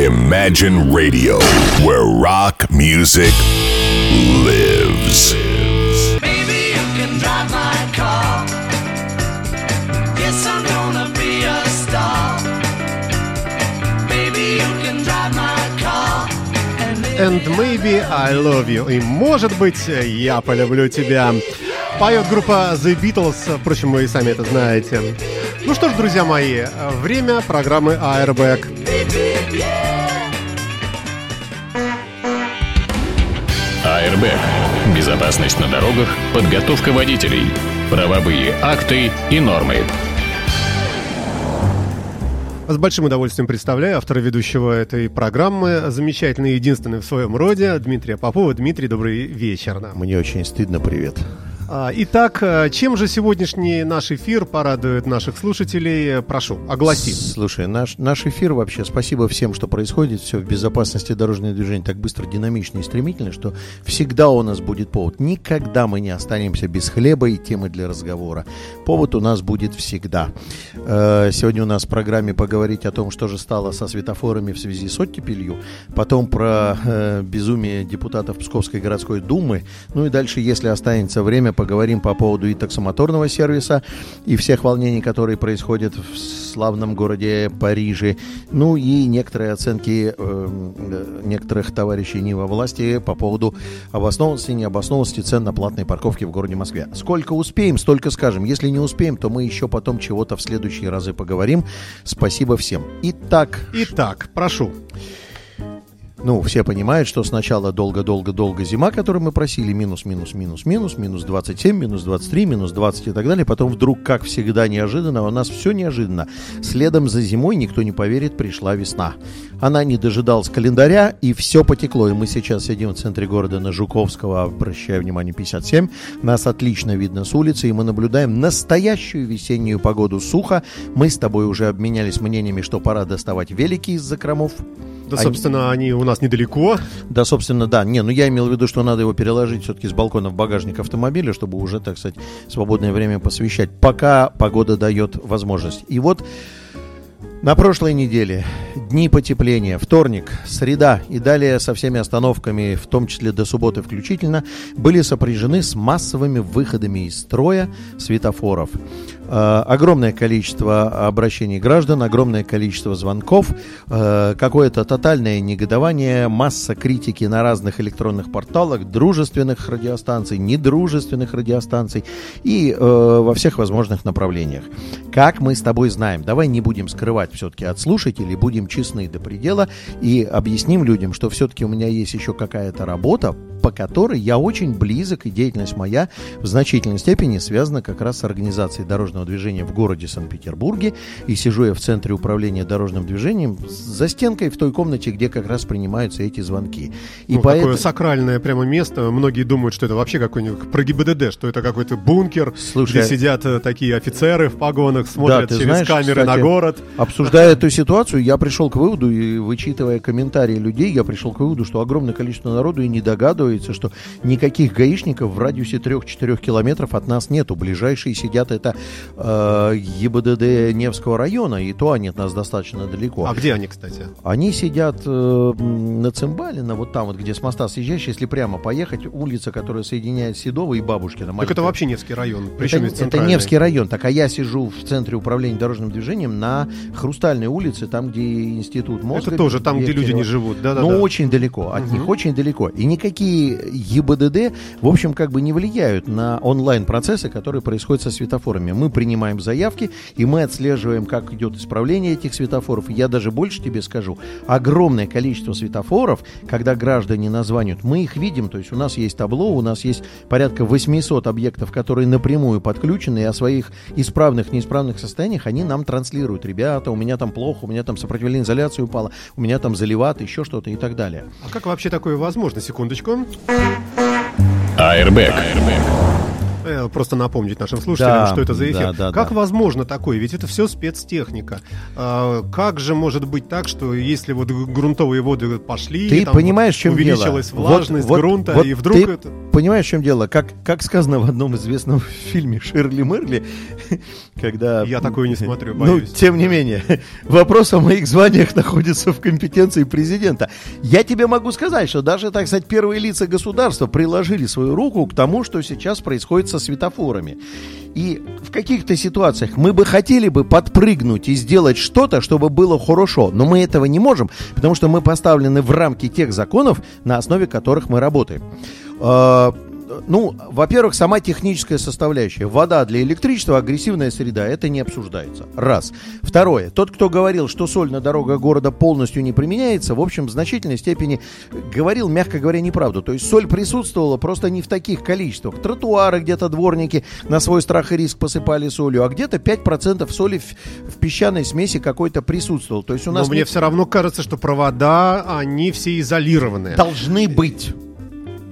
Imagine Radio, where rock music lives. Baby, you can drive my car. Yes, I'm gonna be a star. Baby, you can drive my car. And And maybe I love you. И может быть, я полюблю тебя. Поет группа The Beatles, впрочем, вы и сами это знаете. Ну что ж, друзья мои, время программы Airbag. АРБ. Безопасность на дорогах, подготовка водителей, правовые акты и нормы. С большим удовольствием представляю автора ведущего этой программы, замечательный, единственный в своем роде, Дмитрия Попова. Дмитрий, добрый вечер. нам. Мне очень стыдно, привет. А, Итак, а, чем же сегодняшний наш эфир порадует наших слушателей? Прошу, огласи. Слушай, наш, наш эфир вообще, спасибо всем, что происходит, все в безопасности дорожного движения так быстро, динамично и стремительно, что всегда у нас будет повод. Никогда мы не останемся без хлеба и темы для разговора. Повод у нас будет всегда. Э, Сегодня у нас в программе поговорить о том, что же стало со светофорами в связи с оттепелью, потом про э, безумие депутатов Псковской городской думы, ну и дальше, если останется время, поговорим по поводу и таксомоторного сервиса, и всех волнений, которые происходят в славном городе Париже, ну и некоторые оценки э, э, некоторых товарищей не во власти по поводу обоснованности, необоснованности цен на платные парковки в городе Москве. Сколько успеем, столько скажем. Если не успеем, то мы еще потом чего-то в следующие разы поговорим. Спасибо всем. Итак, Итак, прошу. Ну, все понимают, что сначала долго-долго-долго зима, которую мы просили, минус, минус, минус, минус, минус 27, минус 23, минус 20 и так далее. Потом вдруг, как всегда, неожиданно, у нас все неожиданно. Следом за зимой, никто не поверит, пришла весна. Она не дожидалась календаря, и все потекло. И мы сейчас сидим в центре города на Жуковского, обращаю внимание, 57. Нас отлично видно с улицы, и мы наблюдаем настоящую весеннюю погоду сухо. Мы с тобой уже обменялись мнениями, что пора доставать велики из закромов. Да, Они- собственно, они у нас недалеко. Да, собственно, да. Не, ну я имел в виду, что надо его переложить все-таки с балкона в багажник автомобиля, чтобы уже, так сказать, свободное время посвящать, пока погода дает возможность. И вот на прошлой неделе дни потепления, вторник, среда и далее со всеми остановками, в том числе до субботы включительно, были сопряжены с массовыми выходами из строя светофоров. Э, огромное количество обращений граждан, огромное количество звонков, э, какое-то тотальное негодование, масса критики на разных электронных порталах, дружественных радиостанций, недружественных радиостанций и э, во всех возможных направлениях. Как мы с тобой знаем, давай не будем скрывать все-таки от слушателей, будем честны до предела и объясним людям, что все-таки у меня есть еще какая-то работа, по которой я очень близок, и деятельность моя в значительной степени связана как раз с организацией дорожного движения в городе Санкт-Петербурге. И сижу я в центре управления дорожным движением за стенкой в той комнате, где как раз принимаются эти звонки. И Ну, поэт- Такое сакральное прямо место. Многие думают, что это вообще какой-нибудь про ГИБДД, что это какой-то бункер, Слушай, где сидят э, такие офицеры в погонах, смотрят ты через знаешь, камеры на кстати, город. Обсуждая эту ситуацию, я пришел к выводу, и вычитывая комментарии людей, я пришел к выводу, что огромное количество народу и не догадывается, что никаких гаишников в радиусе 3-4 километров от нас нету. Ближайшие сидят это э, ЕБДД Невского района, и то они от нас достаточно далеко. А где они, кстати? Они сидят э, на Цимбалино, вот там вот, где с моста съезжаешь, если прямо поехать, улица, которая соединяет Седово и Бабушкина. Так маленькая. это вообще Невский район. Причем Это, это. Невский район. Так, а я сижу в центре управления дорожным движением на Хрустальной улице, там, где институт мозга. Это тоже там, где люди не живут. Да-да-да. Ну, очень далеко. От них очень далеко. И никакие ЕБДД, в общем, как бы не влияют на онлайн-процессы, которые происходят со светофорами. Мы принимаем заявки, и мы отслеживаем, как идет исправление этих светофоров. Я даже больше тебе скажу. Огромное количество светофоров, когда граждане названивают, мы их видим. То есть у нас есть табло, у нас есть порядка 800 объектов, которые напрямую подключены, и о своих исправных, неисправных состояниях они нам транслируют. Ребята, у меня там плохо, у меня там сопротивление изоляции упало, у меня там заливат, еще что-то и так далее. А как вообще такое возможно? Секундочку. Airbag. Э, Просто напомнить нашим слушателям, Да, что это за эфир. да, да, как да. возможно такое? Ведь это все спецтехника. А, как же может быть так, что если вот грунтовые воды пошли, Ты там понимаешь, в чем увеличилась дело? влажность Вот- вот- грунта, вот и вдруг ты это... понимаешь, в чем дело? Как, как сказано в одном известном фильме Ширли Мерли, когда... Я такое не смотрю, Ну, боюсь. тем не менее, вопрос о моих званиях находится в компетенции президента. Я тебе могу сказать, что даже, так сказать, первые лица государства приложили свою руку к тому, что сейчас происходит со светофорами. И в каких-то ситуациях мы бы хотели бы подпрыгнуть и сделать что-то, чтобы было хорошо, но мы этого не можем, потому что мы поставлены в рамки тех законов, на основе которых мы работаем. Ну, во-первых, сама техническая составляющая. Вода для электричества, агрессивная среда, это не обсуждается. Раз. Второе. Тот, кто говорил, что соль на дорогах города полностью не применяется, в общем, в значительной степени говорил, мягко говоря, неправду. То есть соль присутствовала просто не в таких количествах. Тротуары где-то дворники на свой страх и риск посыпали солью, а где-то 5% соли в, в песчаной смеси какой-то присутствовал. То есть у Но нас мне не- все равно кажется, что провода, они все изолированные. должны быть.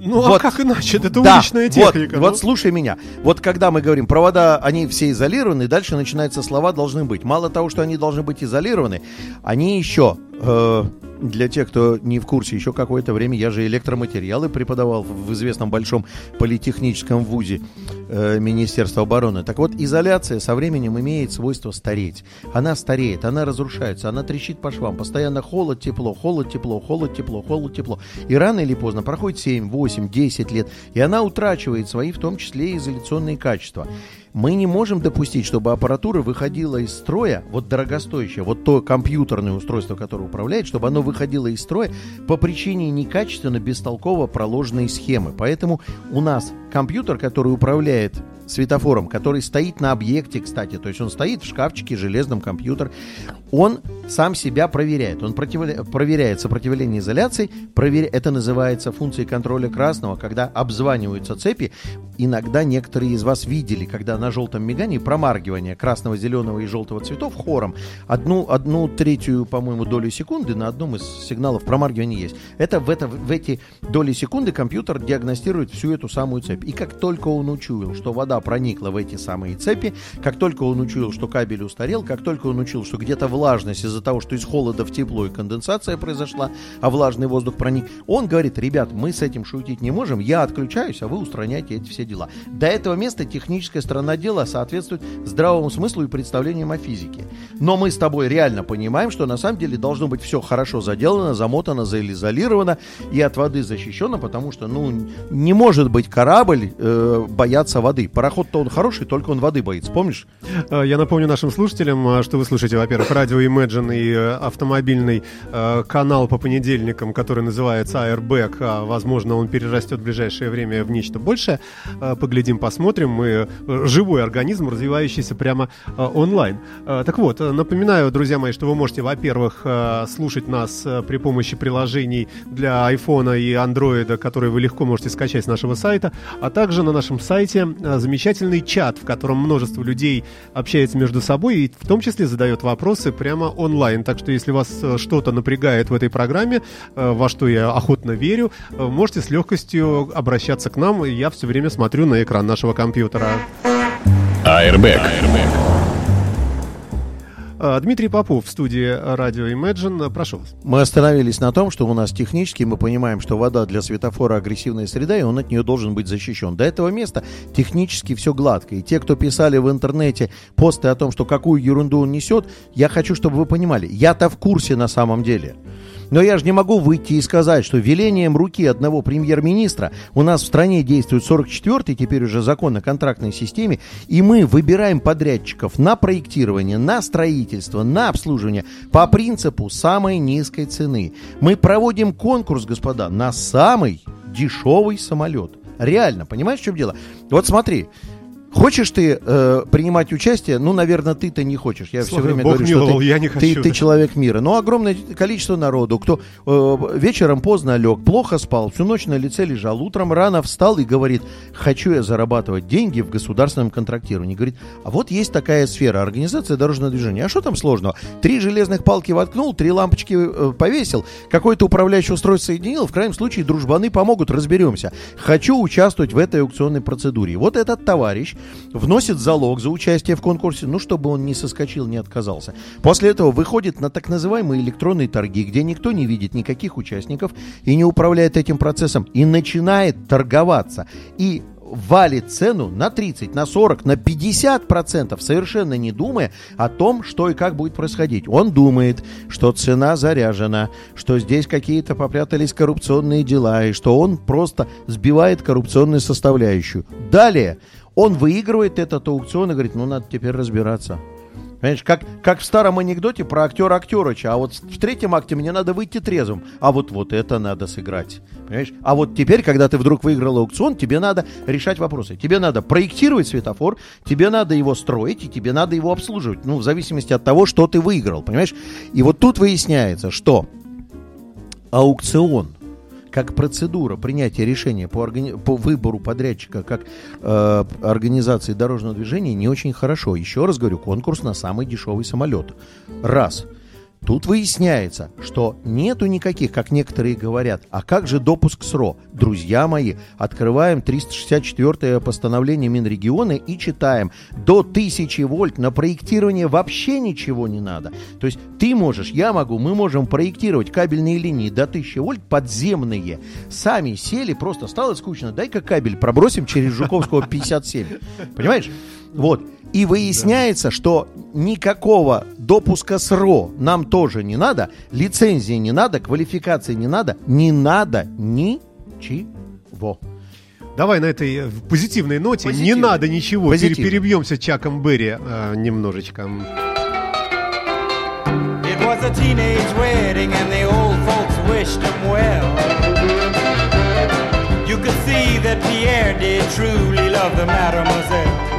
Ну, а Вот. как иначе? Это Да, уличная вот, техника. ну. Вот, слушай меня. Вот когда мы говорим, провода, они все изолированы, дальше начинаются слова должны быть. Мало того, что они должны быть изолированы, они еще, э, для тех, кто не в курсе, еще какое-то время я же электроматериалы преподавал в известном большом политехническом вузе э, Министерства обороны. Так вот, изоляция со временем имеет свойство стареть. Она стареет, она разрушается, она трещит по швам. Постоянно холод, тепло, холод, тепло, холод, тепло, холод, тепло. И рано или поздно проходит 7, 8, 10 лет, и она утрачивает свои, в том числе, изоляционные качества. Мы не можем допустить, чтобы аппаратура выходила из строя, вот дорогостоящее, вот то компьютерное устройство, которое управляет, чтобы оно выходило из строя по причине некачественно, бестолково проложенной схемы. Поэтому у нас компьютер, который управляет светофором, который стоит на объекте, кстати, то есть он стоит в шкафчике железном компьютер, он сам себя проверяет. Он противля- проверяет сопротивление изоляции, проверя- это называется функцией контроля красного, когда обзваниваются цепи. Иногда некоторые из вас видели, когда на желтом мигании промаргивание красного, зеленого и желтого цветов хором одну, одну третью, по-моему, долю секунды на одном из сигналов промаргивания есть. Это в, это в эти доли секунды компьютер диагностирует всю эту самую цепь. И как только он учуял, что вода проникла в эти самые цепи, как только он учуял, что кабель устарел, как только он учуял, что где-то влажность из-за того, что из холода в тепло и конденсация произошла, а влажный воздух проник, он говорит, ребят, мы с этим шутить не можем, я отключаюсь, а вы устраняйте эти все дела. До этого места техническая сторона дела соответствует здравому смыслу и представлениям о физике. Но мы с тобой реально понимаем, что на самом деле должно быть все хорошо заделано, замотано, заизолировано и от воды защищено, потому что, ну, не может быть корабль э, бояться воды. Пароход-то он хороший, только он воды боится, помнишь? Э, Я напомню нашим слушателям, э, что вы слушаете, во-первых, радио Imagine и э, автомобильный канал по понедельникам, который называется Airbag. А, возможно, он перерастет в ближайшее время в нечто большее. Поглядим, посмотрим. Мы живой организм, развивающийся прямо онлайн. Так вот, напоминаю, друзья мои, что вы можете, во-первых, слушать нас при помощи приложений для iPhone и Android, которые вы легко можете скачать с нашего сайта, а также на нашем сайте э, замечательный чат, в котором множество людей общается между собой и в том числе задает вопросы прямо онлайн. Так что если вас э, что-то напрягает в этой программе, э, во что я охотно верю, э, можете с легкостью обращаться к нам. Я все время смотрю на экран нашего компьютера. Airbag. Э, Дмитрий Попов в студии радио Imagine. Прошу вас. Мы остановились на том, что у нас технически мы понимаем, что вода для светофора агрессивная среда, и он от нее должен быть защищен. До этого места технически все гладко. И те, кто писали в интернете посты о том, что какую ерунду он несет, я хочу, чтобы вы понимали, я-то в курсе на самом деле. Но я же не могу выйти и сказать, что велением руки одного премьер-министра у нас в стране действует 44-й, теперь уже закон о контрактной системе, и мы выбираем подрядчиков на проектирование, на строительство, на обслуживание по принципу самой низкой цены. Мы проводим конкурс, господа, на самый дешевый самолет. Реально, понимаешь, в чем дело? Вот смотри, Хочешь ты э, принимать участие? Ну, наверное, ты-то не хочешь. Я все Слава время Бог говорю, миловал, что ты, я не ты- хочу, ты да. человек мира. Но огромное количество народу, кто э, вечером поздно лег, плохо спал, всю ночь на лице лежал, утром рано встал и говорит, хочу я зарабатывать деньги в государственном контрактировании. Говорит, а вот есть такая сфера, организация дорожного движения. А что там сложного? Три железных палки воткнул, три лампочки э, повесил, какое-то управляющее устройство соединил, в крайнем случае дружбаны помогут, разберемся. Хочу участвовать в этой аукционной процедуре. Вот этот товарищ вносит залог за участие в конкурсе, ну, чтобы он не соскочил, не отказался. После этого выходит на так называемые электронные торги, где никто не видит никаких участников и не управляет этим процессом, и начинает торговаться. И валит цену на 30, на 40, на 50 процентов, совершенно не думая о том, что и как будет происходить. Он думает, что цена заряжена, что здесь какие-то попрятались коррупционные дела, и что он просто сбивает коррупционную составляющую. Далее он выигрывает этот аукцион и говорит, ну надо теперь разбираться. Понимаешь, как, как в старом анекдоте про актера Актерыча. А вот в третьем акте мне надо выйти трезвым. А вот вот это надо сыграть. Понимаешь? А вот теперь, когда ты вдруг выиграл аукцион, тебе надо решать вопросы. Тебе надо проектировать светофор, тебе надо его строить, и тебе надо его обслуживать. Ну, в зависимости от того, что ты выиграл. Понимаешь? И вот тут выясняется, что аукцион как процедура принятия решения по, органи... по выбору подрядчика как э, организации дорожного движения не очень хорошо. Еще раз говорю, конкурс на самый дешевый самолет. Раз. Тут выясняется, что нету никаких, как некоторые говорят, а как же допуск СРО? Друзья мои, открываем 364 постановление Минрегиона и читаем. До 1000 вольт на проектирование вообще ничего не надо. То есть ты можешь, я могу, мы можем проектировать кабельные линии до 1000 вольт подземные. Сами сели, просто стало скучно, дай-ка кабель пробросим через Жуковского 57. Понимаешь? Вот. И выясняется, что никакого допуска СРО нам тоже не надо, лицензии не надо, квалификации не надо, не надо ничего. Давай на этой э, позитивной ноте. Не Позитивной. надо ничего. Пере- Позитивной. перебьемся Чаком Берри э, немножечко. It was a teenage wedding and the old folks wished him well. You could see that Pierre did truly love the mademoiselle.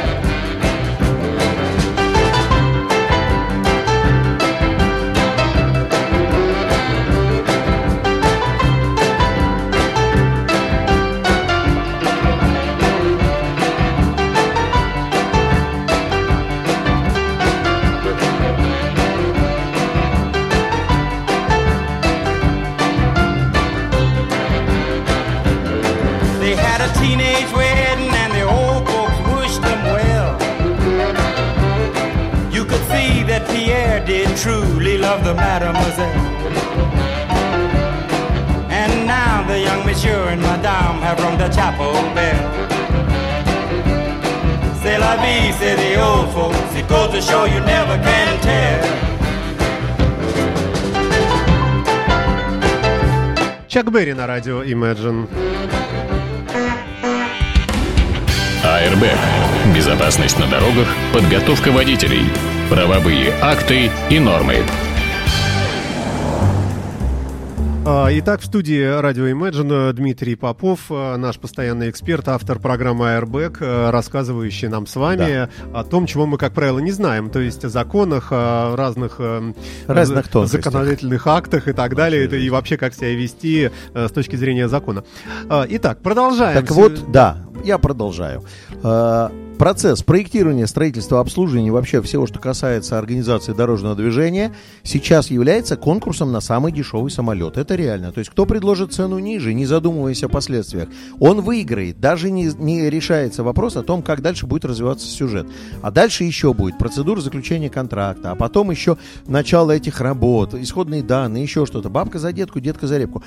Love the mademoiselle. And now the young monsieur and madame have rung the chapel bell. C'est la vie, say the old folks. It goes to show you never can tell. Чак Берри на радио Imagine. АРБ. Безопасность на дорогах, подготовка водителей, правовые акты и нормы. Итак, в студии радио Imagine Дмитрий Попов, а, наш постоянный эксперт, автор программы Airbag, а, рассказывающий нам с вами о том, чего мы, как правило, не знаем, то есть о законах, о разных, э, Разных тонкостях. законодательных актах и так далее, и вообще как себя вести э, с точки зрения закона. А, Итак, продолжаем. Так вот, да, я продолжаю. Процесс проектирования, строительства, обслуживания, вообще всего, что касается организации дорожного движения, сейчас является конкурсом на самый дешевый самолет. Это реально. То есть, кто предложит цену ниже, не задумываясь о последствиях, он выиграет. Даже не, не решается вопрос о том, как дальше будет развиваться сюжет. А дальше еще будет процедура заключения контракта, а потом еще начало этих работ, исходные данные, еще что-то. Бабка за детку, детка за репку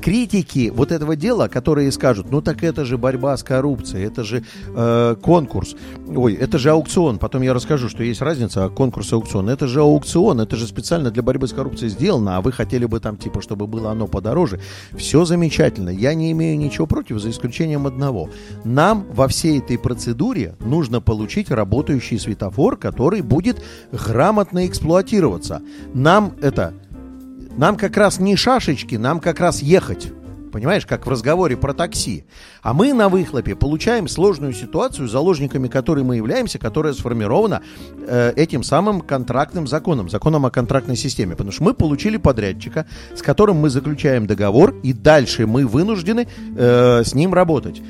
критики вот этого дела, которые скажут, ну так это же борьба с коррупцией, это же э, конкурс, ой, это же аукцион. Потом я расскажу, что есть разница, а конкурс и аукцион. Это же аукцион, это же специально для борьбы с коррупцией сделано, а вы хотели бы там типа, чтобы было оно подороже. Все замечательно, я не имею ничего против, за исключением одного. Нам во всей этой процедуре нужно получить работающий светофор, который будет грамотно эксплуатироваться. Нам это нам как раз не шашечки, нам как раз ехать. Понимаешь, как в разговоре про такси. А мы на выхлопе получаем сложную ситуацию, заложниками которой мы являемся, которая сформирована э, этим самым контрактным законом, законом о контрактной системе. Потому что мы получили подрядчика, с которым мы заключаем договор, и дальше мы вынуждены э, с ним работать.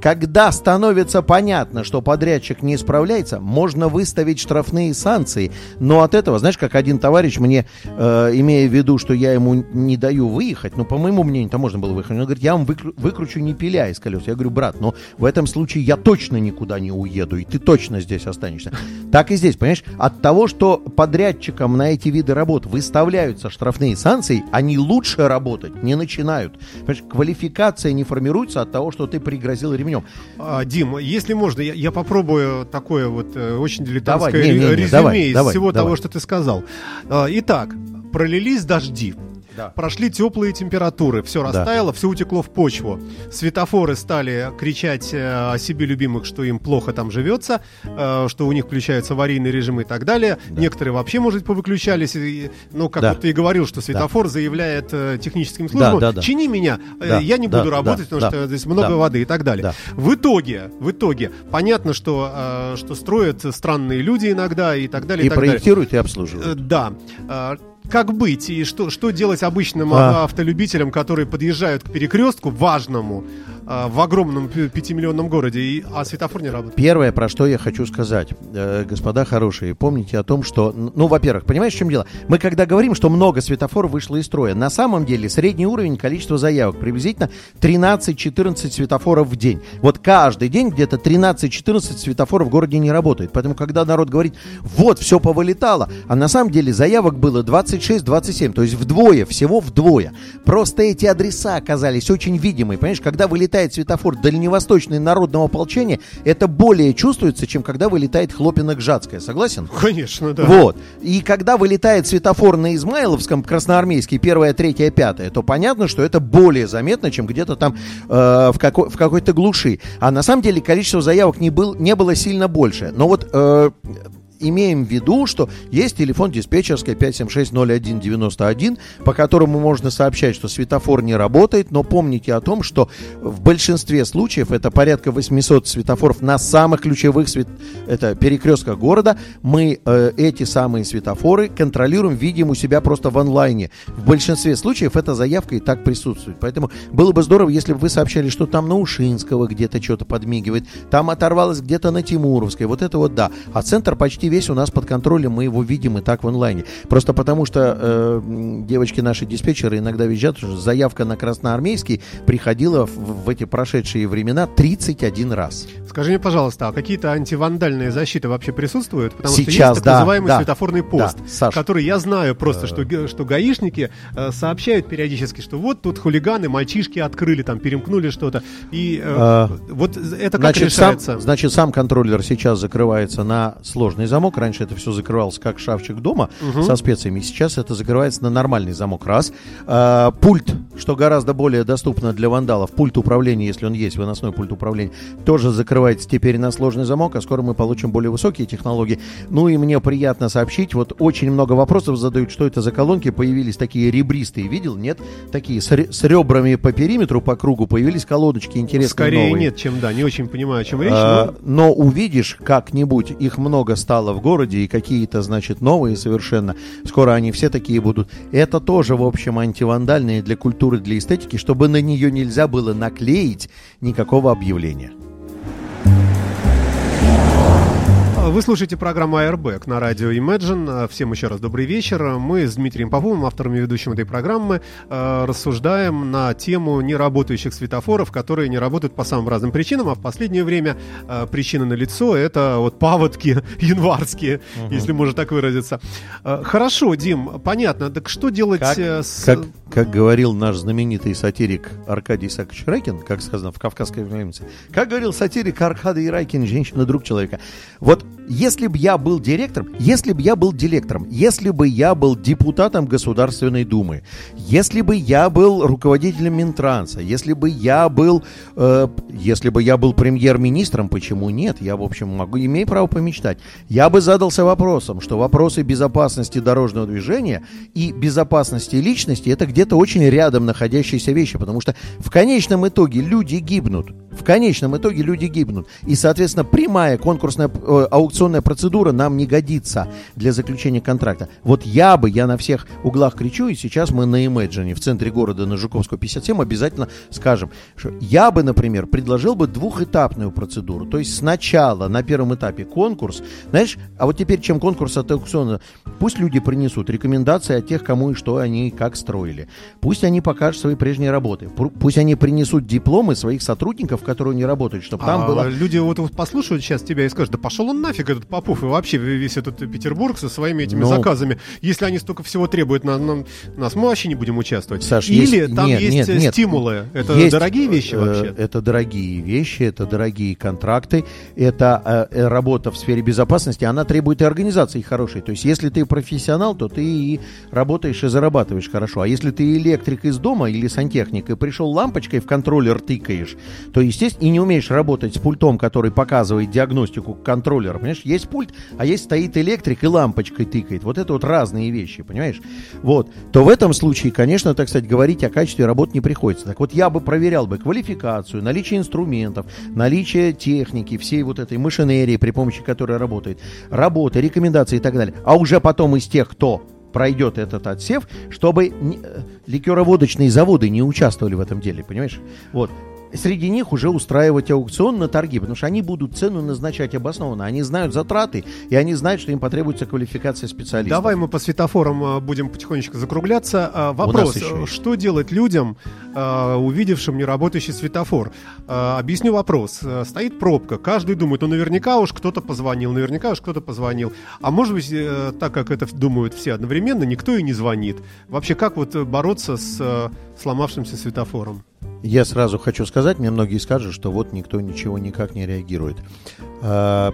Когда становится понятно, что подрядчик не справляется, можно выставить штрафные санкции. Но от этого, знаешь, как один товарищ мне, э, имея в виду, что я ему не даю выехать, ну, по моему мнению, там можно было выехать, он говорит, я вам выкру- выкручу не пиля из колес. Я говорю, брат, но в этом случае я точно никуда не уеду, и ты точно здесь останешься. Так и здесь, понимаешь, от того, что подрядчикам на эти виды работ выставляются штрафные санкции, они лучше работать не начинают. Понимаешь, квалификация не формируется от того, что ты пригрозил ремнем. А, Дим, если можно, я, я попробую такое вот э, очень дилетантское Давай, не, не, не, ре- резюме давай, из давай, всего давай. того, что ты сказал. А, итак, пролились дожди. Да. Прошли теплые температуры, все Да. растаяло, все утекло в почву. Светофоры стали кричать э, о себе любимых, что им плохо там живется, э, что у них включаются аварийные режимы и так далее. Некоторые вообще, может, повыключались. и- ну, как Да. вот ты и говорил, что светофор заявляет э, техническим службам, да, да. чини меня, Да, я не да, буду работать, да, потому да, что здесь много да. воды и так далее. Да. В итоге, в итоге, понятно, что, что строят странные люди иногда и так далее. И так далее. проектируют, и Э, обслуживают. Да. Как быть и что, что делать обычным А. а, автолюбителям, которые подъезжают к перекрестку важному в огромном пятимиллионном городе, и, а светофор не работает? Первое, про что я хочу сказать, э, господа хорошие, помните о том, что, ну, во-первых, понимаешь, в чем дело? Мы когда говорим, что много светофоров вышло из строя, на самом деле средний уровень количества заявок приблизительно 13-14 светофоров в день. Вот каждый день где-то 13-14 светофоров в городе не работает. Поэтому, когда народ говорит, вот, все повылетало, а на самом деле заявок было 26-27, то есть вдвое, всего вдвое. Просто эти адреса оказались очень видимые. Понимаешь, когда вылетает светофор Дальневосточный народного ополчения, это более чувствуется, чем когда вылетает Хлопино-Гжатская. Согласен? Конечно, да. Вот. И когда вылетает светофор на Измайловском, Красноармейский, первое, третье, пятое, то понятно, что это более заметно, чем где-то там э, в, какой- в какой-то глуши. А на самом деле количество заявок не, был, не было сильно больше. Но вот э, имеем в виду, что есть телефон диспетчерской 576-0191, по которому можно сообщать, что светофор не работает, но помните о том, что в большинстве случаев, это порядка 800 светофоров на самых ключевых свет... это перекрестках города, мы э, эти самые светофоры контролируем, видим у себя просто в онлайне. В большинстве случаев эта заявка и так присутствует. Поэтому было бы здорово, если бы вы сообщали, что там на Ушинского где-то что-то подмигивает, там оторвалось где-то на Тимуровской, вот это вот да. А центр почти весь у нас под контролем, мы его видим и так в онлайне. Просто потому что э, девочки наши диспетчеры иногда визжат, что заявка на Красноармейский приходила в, в эти прошедшие времена 31 раз. Скажи мне, пожалуйста, а какие-то антивандальные защиты вообще присутствуют? Потому что Сейчас, есть так да, называемый да. светофорный пост, Да, Саш. Э. который я знаю просто, что, ге- что гаишники э, сообщают периодически, что вот тут хулиганы, мальчишки открыли, там, перемкнули что-то. И э, А, вот это как Значит сам, решается? значит, сам контроллер сейчас закрывается на сложный замок. Раньше это все закрывалось как шкафчик дома со специями. Сейчас это закрывается на нормальный замок. Раз. А, пульт, что гораздо более доступно для вандалов, пульт управления, если он есть, выносной пульт управления, тоже закрывается теперь на сложный замок, а скоро мы получим более высокие технологии. Ну и мне приятно сообщить, вот очень много вопросов задают, что это за колонки, появились такие ребристые, видел? Нет? Такие с, с ребрами по периметру, по кругу, появились колодочки интересные Скорее новые. нет, чем да. Не очень понимаю, о чем речь. А, но- но увидишь как-нибудь, их много стало в городе, и какие-то, значит, новые совершенно. Скоро они все такие будут. Это тоже, в общем, антивандальные для культуры, для эстетики, чтобы на нее нельзя было наклеить никакого объявления. Вы слушаете программу Airbag на радио Imagine. Всем еще раз добрый вечер. Мы с Дмитрием Поповым, автором и ведущим этой программы, э, рассуждаем на тему неработающих светофоров, которые не работают по самым разным причинам, а в последнее время э, причина на лицо это вот паводки январские, если можно так выразиться. Э, Хорошо, Дим, понятно. Так что делать Как, э, с... как, как говорил наш знаменитый сатирик Аркадий Исаакович Райкин, как сказано в «Кавказской пленнице», как говорил сатирик Аркадий Райкин, женщина, друг человека. Вот если бы я был директором, если бы я был директором, если бы я был депутатом Государственной Думы, если бы я был руководителем Минтранса, если бы я был, э, если бы я был премьер-министром, почему нет? Я, в общем, могу, имею право помечтать. Я бы задался вопросом, что вопросы безопасности дорожного движения и безопасности личности это где-то очень рядом находящиеся вещи, потому что в конечном итоге люди гибнут. В конечном итоге люди гибнут. И, соответственно, прямая конкурсная э, аукционная процедура нам не годится для заключения контракта. Вот я бы, я на всех углах кричу, и сейчас мы на Imagine в центре города на Жуковского 57 обязательно скажем, что я бы, например, предложил бы двухэтапную процедуру. То есть сначала на первом этапе конкурс, знаешь, а вот теперь чем конкурс от аукциона, пусть люди принесут рекомендации от тех, кому и что они как строили. Пусть они покажут свои прежние работы. Пу- Пусть они принесут дипломы своих сотрудников, которые не работают, чтобы там А было... Люди вот, вот послушают сейчас тебя и скажут, да пошел он нафиг, этот Попов, и вообще весь этот Петербург со своими этими Ну. заказами. Если они столько всего требуют на, на- нас, мы вообще не будем участвовать. Саш, Или есть- там нет, есть нет, э, нет. стимулы. Это Есть, дорогие вещи э, вообще? Это дорогие вещи, это дорогие контракты, это э, э, работа в сфере безопасности, она требует и организации хорошей. То есть, если ты профессионал, то ты и работаешь и зарабатываешь хорошо. А если ты электрик из дома или сантехник и пришел лампочкой в контроллер тыкаешь, то, естественно, и не умеешь работать с пультом, который показывает диагностику контроллера, понимаешь? Есть пульт, а есть стоит электрик и лампочкой тыкает. Вот это вот разные вещи, понимаешь? Вот. То в этом случае, конечно, так сказать, говорить о качестве работы не приходится. Так вот, я бы проверял бы квалификацию, наличие инструментов, наличие техники, всей вот этой машинерии, при помощи которой работает, работы, рекомендации и так далее. А уже потом из тех, кто пройдет этот отсев, чтобы не- э, ликероводочные заводы не участвовали в этом деле, понимаешь? Вот. Среди них уже устраивать аукцион на торги, потому что они будут цену назначать обоснованно. Они знают затраты, и они знают, что им потребуется квалификация специалистов. Давай мы по светофорам э, будем потихонечку закругляться. А, Вопрос, есть. что делать людям, увидевшим неработающий светофор? Объясню вопрос. Стоит пробка, каждый думает, ну наверняка уж кто-то позвонил, наверняка уж кто-то позвонил. А может быть, э, так как это думают все одновременно, никто и не звонит. Вообще, как вот бороться с сломавшимся светофором? Я сразу хочу сказать, мне многие скажут, что вот никто ничего никак не реагирует. А,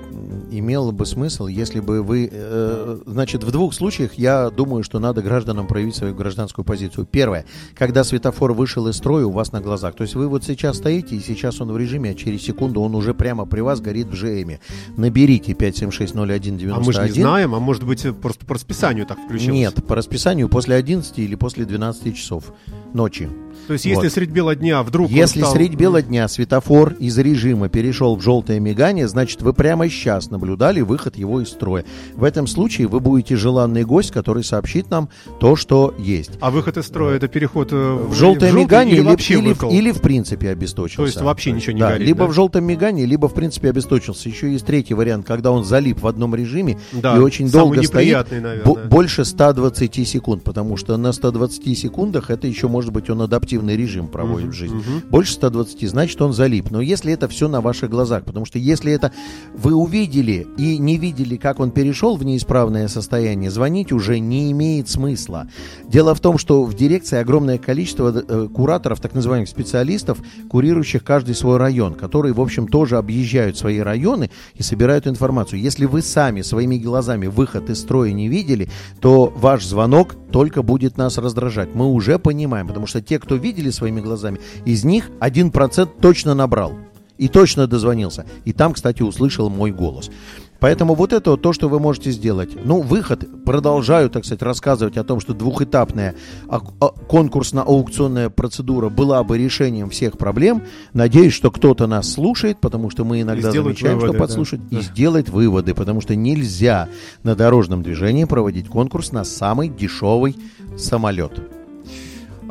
имело бы смысл, если бы вы... э, значит, в двух случаях я думаю, что надо гражданам проявить свою гражданскую позицию. Первое, когда светофор вышел из строя у вас на глазах. То есть вы вот сейчас стоите, и сейчас он в режиме, а через секунду он уже прямо при вас горит в ЖМе. Наберите 5760191. А мы же не знаем, а может быть, э, просто по расписанию так включилось? Нет, по расписанию после 11 или после 12 часов ночи. То есть, если Вот. средь бела дня вдруг... Если стал- средь бела дня светофор из режима перешел в желтое мигание, значит вы прямо сейчас наблюдали выход его из строя. В этом случае вы будете желанный гость, который сообщит нам то, что есть. А выход из строя это переход э, В желтое желтый мигание или или, вообще или, выкол? или в принципе обесточился. То есть вообще ничего не да, горит, Либо да? в желтом мигании, либо в принципе обесточился. Еще есть третий вариант, когда он залип в одном режиме Да, и очень долго стоит. наверное. бо- больше 120 секунд, потому что на 120 секундах это еще может быть он адаптивный режим проводит в жизни. Больше 120, значит он залип. Но если это все на ваших глазах, потому что если это вы увидели и не видели, как он перешел в неисправное состояние, звонить уже не имеет смысла. Дело в том, что в дирекции огромное количество э, кураторов, так называемых специалистов, курирующих каждый свой район, которые, в общем, тоже объезжают свои районы и собирают информацию. Если вы сами своими глазами выход из строя не видели, то ваш звонок только будет нас раздражать. Мы уже понимаем, потому что те, кто видели своими глазами, из них 1% точно набрал. И точно дозвонился. И там, кстати, услышал мой голос. Поэтому вот это вот то, что вы можете сделать. Ну, выход, продолжаю, так сказать, рассказывать о том, что двухэтапная а- а- конкурсно-аукционная процедура была бы решением всех проблем. Надеюсь, что кто-то нас слушает, потому что мы иногда замечаем, выводы, что да. подслушать, и Да. сделать выводы, потому что нельзя на дорожном движении проводить конкурс на самый дешевый самолет.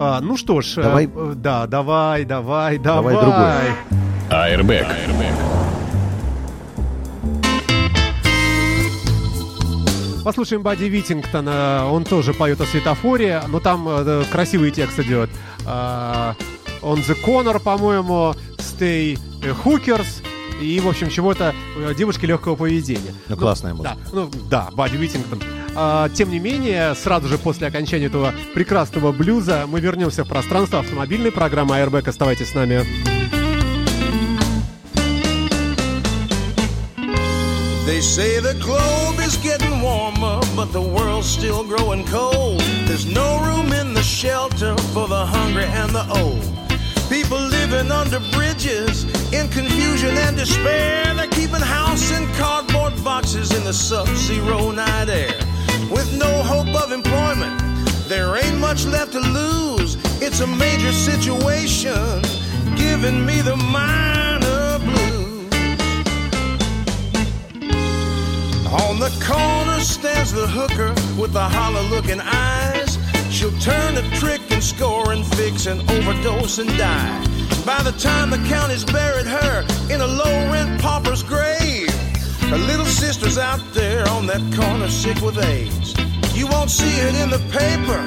А, ну что ж, э, Давай. э, да, давай, давай, давай. Давай другой. Airbag. Послушаем Бадди Витингтона. Он тоже поет о светофоре, но там э, красивый текст идет. А, On the corner, по-моему, Stay Hookers. И, в общем, чего-то э, девушки легкого поведения. Ну, классная музыка. Да, ну, да, Бадди Витингтон. А, тем не менее, сразу же после окончания этого прекрасного блюза мы вернемся в пространство автомобильной программы Airbag. Оставайтесь с нами. They say the globe is getting warmer, but the world's still growing cold. There's no room in the shelter for the hungry and the old. People living under bridges in confusion and despair. They're keeping house in cardboard boxes in the sub zero night air. With no hope of employment, there ain't much left to lose. It's a major situation, giving me the minor blues. On the corner stands the hooker with the hollow looking eyes. She'll turn a trick and score and fix and overdose and die. By the time the county's buried her in a low rent pauper's grave, her little sister's out there on that corner sick with AIDS. You won't see it in the paper,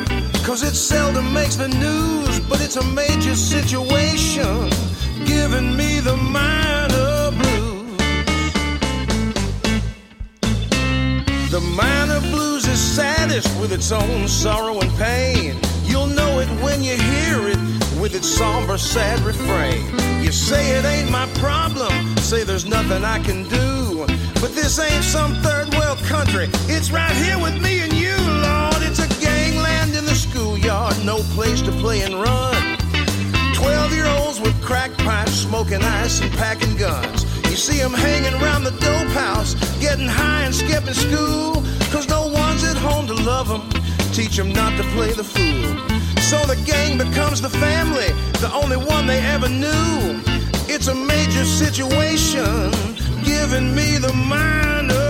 cause it seldom makes the news, but it's a major situation, giving me the minor blues. The minor blues is saddest with its own sorrow and pain. You'll know it when you hear it with its somber, sad refrain. You say it ain't my problem, say there's nothing I can do. But this ain't some third world country, it's right here with me and you, Lord. It's a gangland in the schoolyard, no place to play and run. Twelve year olds with crack pipes, smoking ice and packing guns. You see them hanging around the dope house, getting high and skipping school. Cause no love them, teach them not to play the fool. So the gang becomes the family, the only one they ever knew. It's a major situation, giving me the minor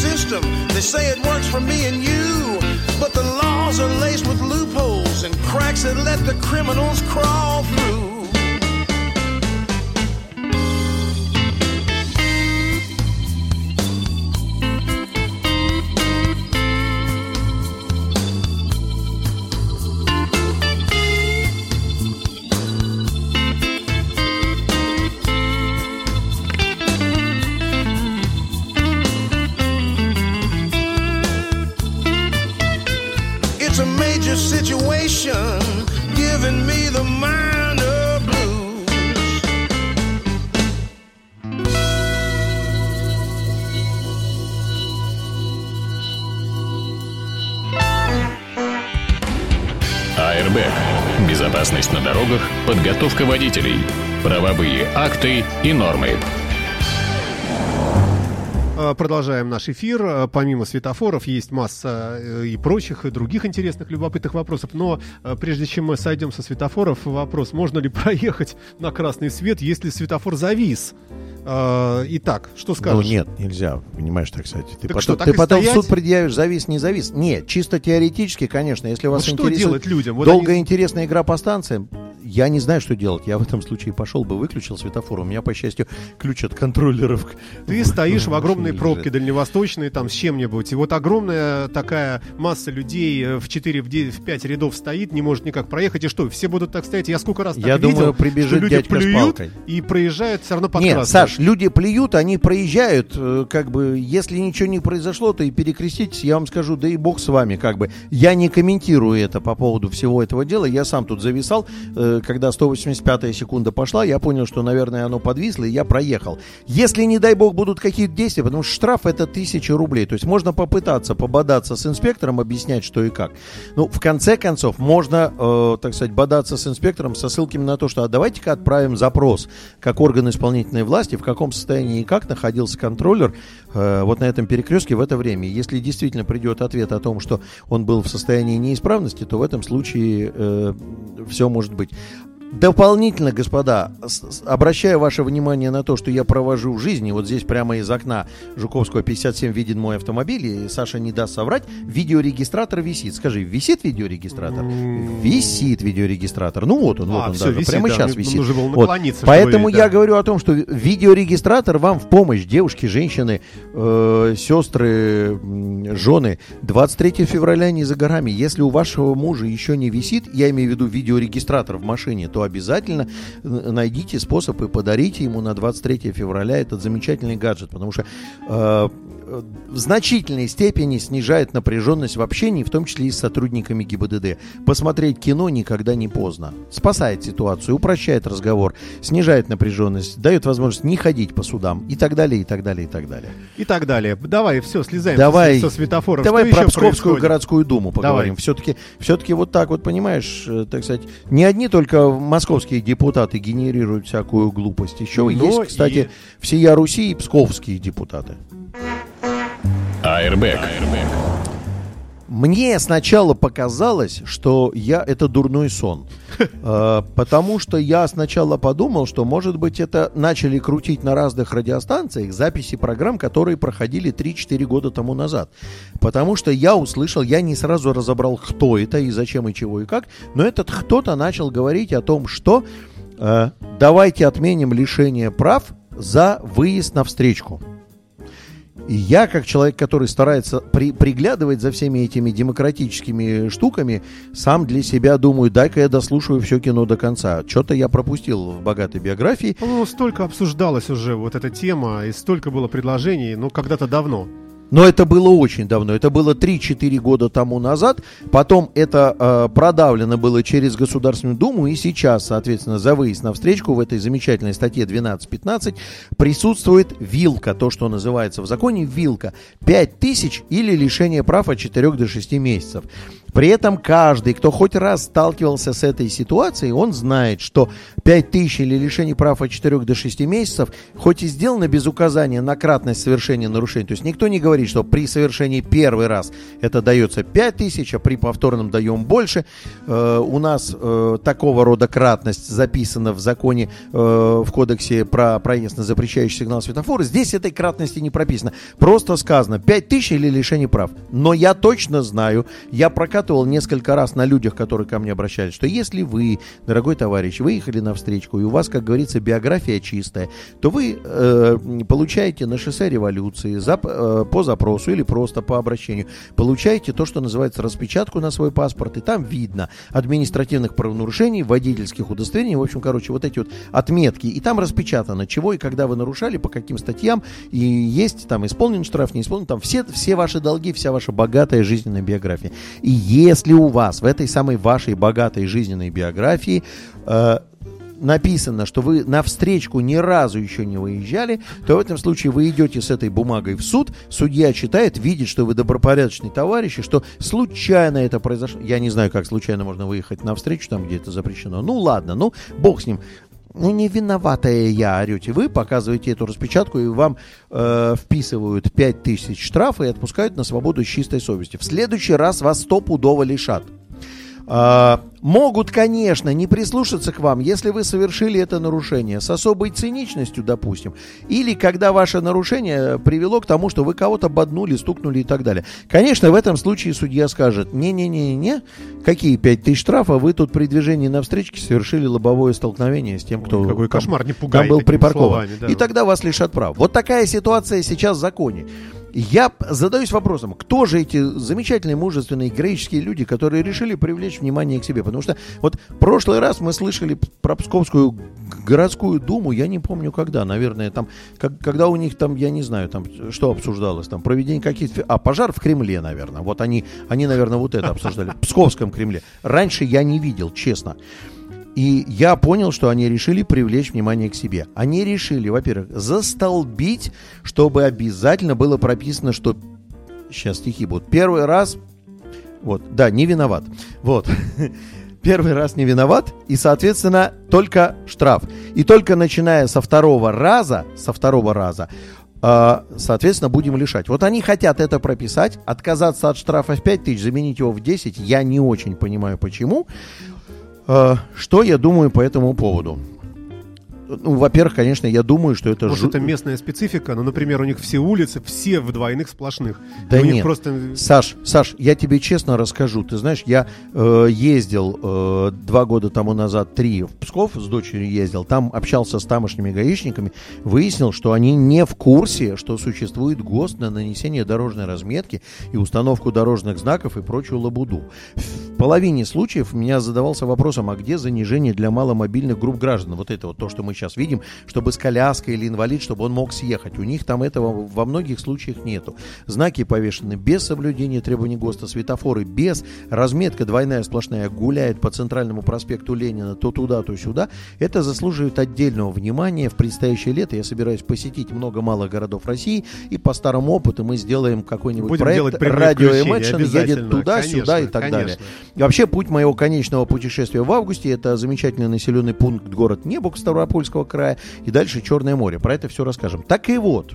system. They say it works for me and you. But the laws are laced with loopholes and cracks that let the criminals crawl through. Подготовка водителей, правовые акты и нормы. Э, Продолжаем наш эфир. Э, Помимо светофоров есть масса э, и прочих, и других интересных, любопытных вопросов. Но э, прежде чем мы сойдем со светофоров, вопрос, можно ли проехать на красный свет, если светофор завис? Э, Итак, что Ну скажешь? нет, нельзя, понимаешь, так сказать. Ты Так потом, что, так ты потом в суд предъявишь, завис, не завис. Нет, чисто теоретически, конечно, если вас Вот что интересует делать людям? Вот долгая они- интересная игра по станциям, я не знаю, что делать. Я в этом случае пошел бы, выключил светофор. У меня, по счастью, ключ от контроллеров. Ты стоишь в огромной пробке дальневосточной, там, с чем-нибудь, и вот огромная такая масса людей э, в 4, в 9, в 5 рядов стоит, не может никак проехать, и что, все будут так стоять? Я сколько раз так Я видел, думаю, прибежит что люди дядька плюют и проезжают все равно под Нет, красным. Саш, люди плюют, они проезжают, э, как бы, если ничего не произошло, то и перекреститесь, я вам скажу, да и бог с вами, как бы. Я не комментирую это по поводу всего этого дела, я сам тут зависал, э, когда 185-я секунда пошла, я понял, что, наверное, оно подвисло, и я проехал. Если, не дай бог, будут какие-то действия, потому что штраф это тысяча рублей, то есть можно попытаться пободаться с инспектором, объяснять, что и как. Ну, в конце концов, можно, э, так сказать, бодаться с инспектором со ссылками на то, что а давайте-ка отправим запрос, как орган исполнительной власти, в каком состоянии и как находился контроллер э, вот на этом перекрестке в это время. Если действительно придет ответ о том, что он был в состоянии неисправности, то в этом случае все может быть. Дополнительно, господа, обращаю ваше внимание на то, что я провожу в жизни, вот здесь прямо из окна Жуковского 57 виден мой автомобиль, и Саша не даст соврать, видеорегистратор висит. Скажи, висит видеорегистратор? Висит видеорегистратор. Ну вот он, вот А, он всё, даже, висит, прямо да, сейчас висит. нужно было Вот. Поэтому видеть, я да. говорю о том, что видеорегистратор вам в помощь, девушки, женщины, э, сестры, жены. 23 февраля не за горами. Если у вашего мужа еще не висит, я имею в виду видеорегистратор в машине, то обязательно найдите способ и подарите ему на 23 февраля этот замечательный гаджет, потому что э, в значительной степени снижает напряженность в общении, в том числе и с сотрудниками ГИБДД. Посмотреть кино никогда не поздно. Спасает ситуацию, упрощает разговор, снижает напряженность, дает возможность не ходить по судам и так далее, и так далее, и так далее. И так далее. Давай, все, слезаем Давай, со, светофоров. давай Что про Псковскую происходит? городскую думу поговорим. Все-таки, все-таки вот так вот, понимаешь, э, так сказать, не одни только московские депутаты генерируют всякую глупость. Еще Но есть, кстати, и- всея Руси и псковские депутаты. Airbag. Мне сначала показалось, что я это дурной сон. Э, Потому что я сначала подумал, что, может быть, это начали крутить на разных радиостанциях записи программ, которые проходили 3-4 года тому назад. Потому что я услышал, я не сразу разобрал, кто это и зачем и чего и как, но этот кто-то начал говорить о том, что э, давайте отменим лишение прав за выезд на встречку. И я, как человек, который старается при- приглядывать за всеми этими демократическими штуками, сам для себя думаю, дай-ка я дослушаю все кино до конца. Что-то я пропустил в богатой биографии. По-моему, столько обсуждалась уже вот эта тема, и столько было предложений, ну, когда-то давно. Но это было очень давно. Это было 3-4 года тому назад. Потом это э, продавлено было через Государственную Думу. И сейчас, соответственно, за выезд на встречку в этой замечательной статье 12.15 присутствует вилка. То, что называется в законе вилка. 5 тысяч или лишение прав от 4 до 6 месяцев. При этом каждый, кто хоть раз сталкивался с этой ситуацией, он знает, что 5 тысяч или лишение прав от 4 до 6 месяцев, хоть и сделано без указания на кратность совершения нарушений, то есть никто не говорит, что при совершении первый раз это дается 5 тысяч, а при повторном даем больше. Э, у нас э, такого рода кратность записана в законе, э, в кодексе про проезд на запрещающий сигнал светофора. Здесь этой кратности не прописано. Просто сказано 5 тысяч или лишение прав. Но я точно знаю, я прокатывал несколько раз на людях, которые ко мне обращались, что если вы, дорогой товарищ, выехали на встречку, и у вас, как говорится, биография чистая, то вы э, получаете на шоссе революции зап- э, по запросу или просто по обращению, получаете то, что называется распечатку на свой паспорт, и там видно административных правонарушений, водительских удостоверений, в общем, короче, вот эти вот отметки, и там распечатано, чего и когда вы нарушали, по каким статьям, и есть там исполнен штраф, не исполнен, там все, все ваши долги, вся ваша богатая жизненная биография. И если у вас в этой самой вашей богатой жизненной биографии э, написано, что вы на встречку ни разу еще не выезжали, то в этом случае вы идете с этой бумагой в суд, судья читает, видит, что вы добропорядочный товарищ, и что случайно это произошло. Я не знаю, как случайно можно выехать на встречу, там, где это запрещено. Ну ладно, ну бог с ним. Ну не виноватая я, орете вы, показываете эту распечатку и вам э, вписывают 5000 штрафа и отпускают на свободу с чистой совестью. В следующий раз вас стопудово лишат. А, могут, конечно, не прислушаться к вам, если вы совершили это нарушение с особой циничностью, допустим, или когда ваше нарушение привело к тому, что вы кого-то боднули, стукнули и так далее. Конечно, в этом случае судья скажет, не-не-не-не, какие 5 тысяч штрафа, вы тут при движении на встречке совершили лобовое столкновение с тем, кто Какой там- кошмар, не пугай там был припаркован. словами, да. И тогда вас лишат прав. Вот такая ситуация сейчас в законе. Я задаюсь вопросом, кто же эти замечательные, мужественные, героические люди, которые решили привлечь внимание к себе? Потому что вот прошлый раз мы слышали про Псковскую городскую думу, я не помню когда, наверное, там, как- когда у них там, я не знаю, там, что обсуждалось, там, проведение каких-то, а, пожар в Кремле, наверное, вот они, они, наверное, вот это обсуждали, в Псковском Кремле. Раньше я не видел, честно. И я понял, что они решили привлечь внимание к себе. Они решили, во-первых, застолбить, чтобы обязательно было прописано, что... Сейчас стихи будут. Первый раз... Вот, да, не виноват. Вот. Первый раз не виноват, и, соответственно, только штраф. И только начиная со второго раза, со второго раза, э, соответственно, будем лишать. Вот они хотят это прописать, отказаться от штрафа в 5 тысяч, заменить его в 10. Я не очень понимаю, почему. Э, Что я думаю по этому поводу? Ну, во-первых, конечно, я думаю, что это... Может, жу- это местная специфика, но, например, у них все улицы, все в двойных сплошных. Да у них нет. просто... Саш, Саш, я тебе честно расскажу. Ты знаешь, я э, ездил э, два года тому назад, три в Псков с дочерью ездил. Там общался с тамошними гаишниками. Выяснил, что они не в курсе, что существует ГОСТ на нанесение дорожной разметки и установку дорожных знаков и прочую лабуду. В половине случаев меня задавался вопросом, а где занижение для маломобильных групп граждан? Вот это вот то, что мы сейчас видим, чтобы с коляской или инвалид, чтобы он мог съехать. У них там этого во многих случаях нету. Знаки повешены без соблюдения требований ГОСТа, светофоры без, разметка двойная сплошная гуляет по центральному проспекту Ленина то туда, то сюда. Это заслуживает отдельного внимания. В предстоящее лето я собираюсь посетить много малых городов России, и по старому опыту мы сделаем какой-нибудь Будем проект «Радио включения, Эмэкшн» обязательно. едет туда, сюда и Конечно, так далее. конечно. И вообще, путь моего конечного путешествия в августе – это замечательный населенный пункт город Небук Ставропольского края и дальше Черное море. Про это все расскажем. Так и вот,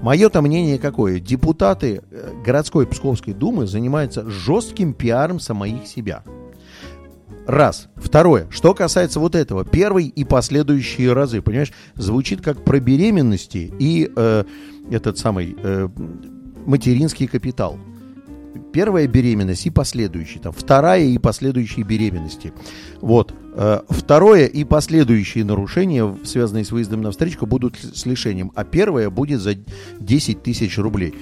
Мое-то мнение какое? Депутаты э, городской Псковской думы занимаются жестким пиаром самих себя. Раз. Второе. Что касается вот этого. Первый и последующие разы, понимаешь, звучит как про беременности и э, этот самый э, материнский капитал. Первая беременность и последующие. Там, вторая и последующие беременности. Вот. Э, Второе и последующие нарушения, связанные с выездом на встречку, будут с лишением. А первое будет за 10 тысяч рублей.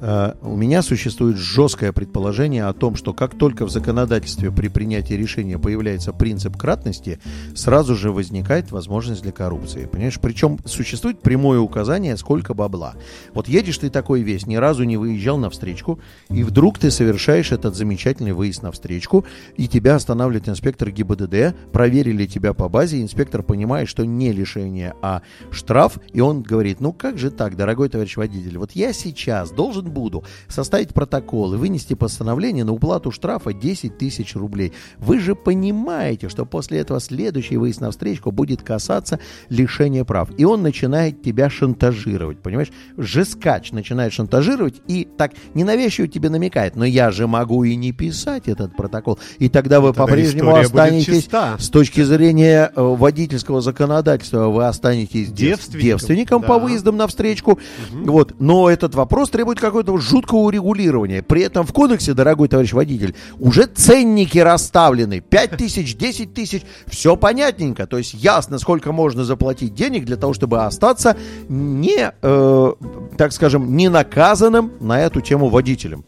Э, У меня существует жесткое предположение о том, что как только в законодательстве при принятии решения появляется принцип кратности, сразу же возникает возможность для коррупции. Понимаешь? Причем существует прямое указание, сколько бабла. Вот едешь ты такой весь, ни разу не выезжал на встречку, и вдруг ты совершаешь этот замечательный выезд на встречку, и тебя останавливает инспектор ГИБДД, проверили тебя по базе, инспектор понимает, что не лишение, а штраф, и он говорит, ну как же так, дорогой товарищ водитель, вот я сейчас должен буду составить протокол и вынести постановление на уплату штрафа 10 тысяч рублей. Вы же понимаете, что после этого следующий выезд на встречку будет касаться лишения прав. И он начинает тебя шантажировать, понимаешь? Жескач начинает шантажировать и так ненавязчиво тебе намекает, но я же могу и не писать этот протокол. И тогда вы по-прежнему останетесь с точки зрения э, водительского законодательства, вы останетесь дев- Девственником, девственником по да. выездам на встречку. Вот. Но этот вопрос требует какого-то жуткого урегулирования. При этом в кодексе, дорогой товарищ водитель, уже ценники расставлены. 5 тысяч, 10 тысяч. Все понятненько. То есть ясно, сколько можно заплатить денег для того, чтобы остаться не, э, так скажем, не наказанным на эту тему водителем.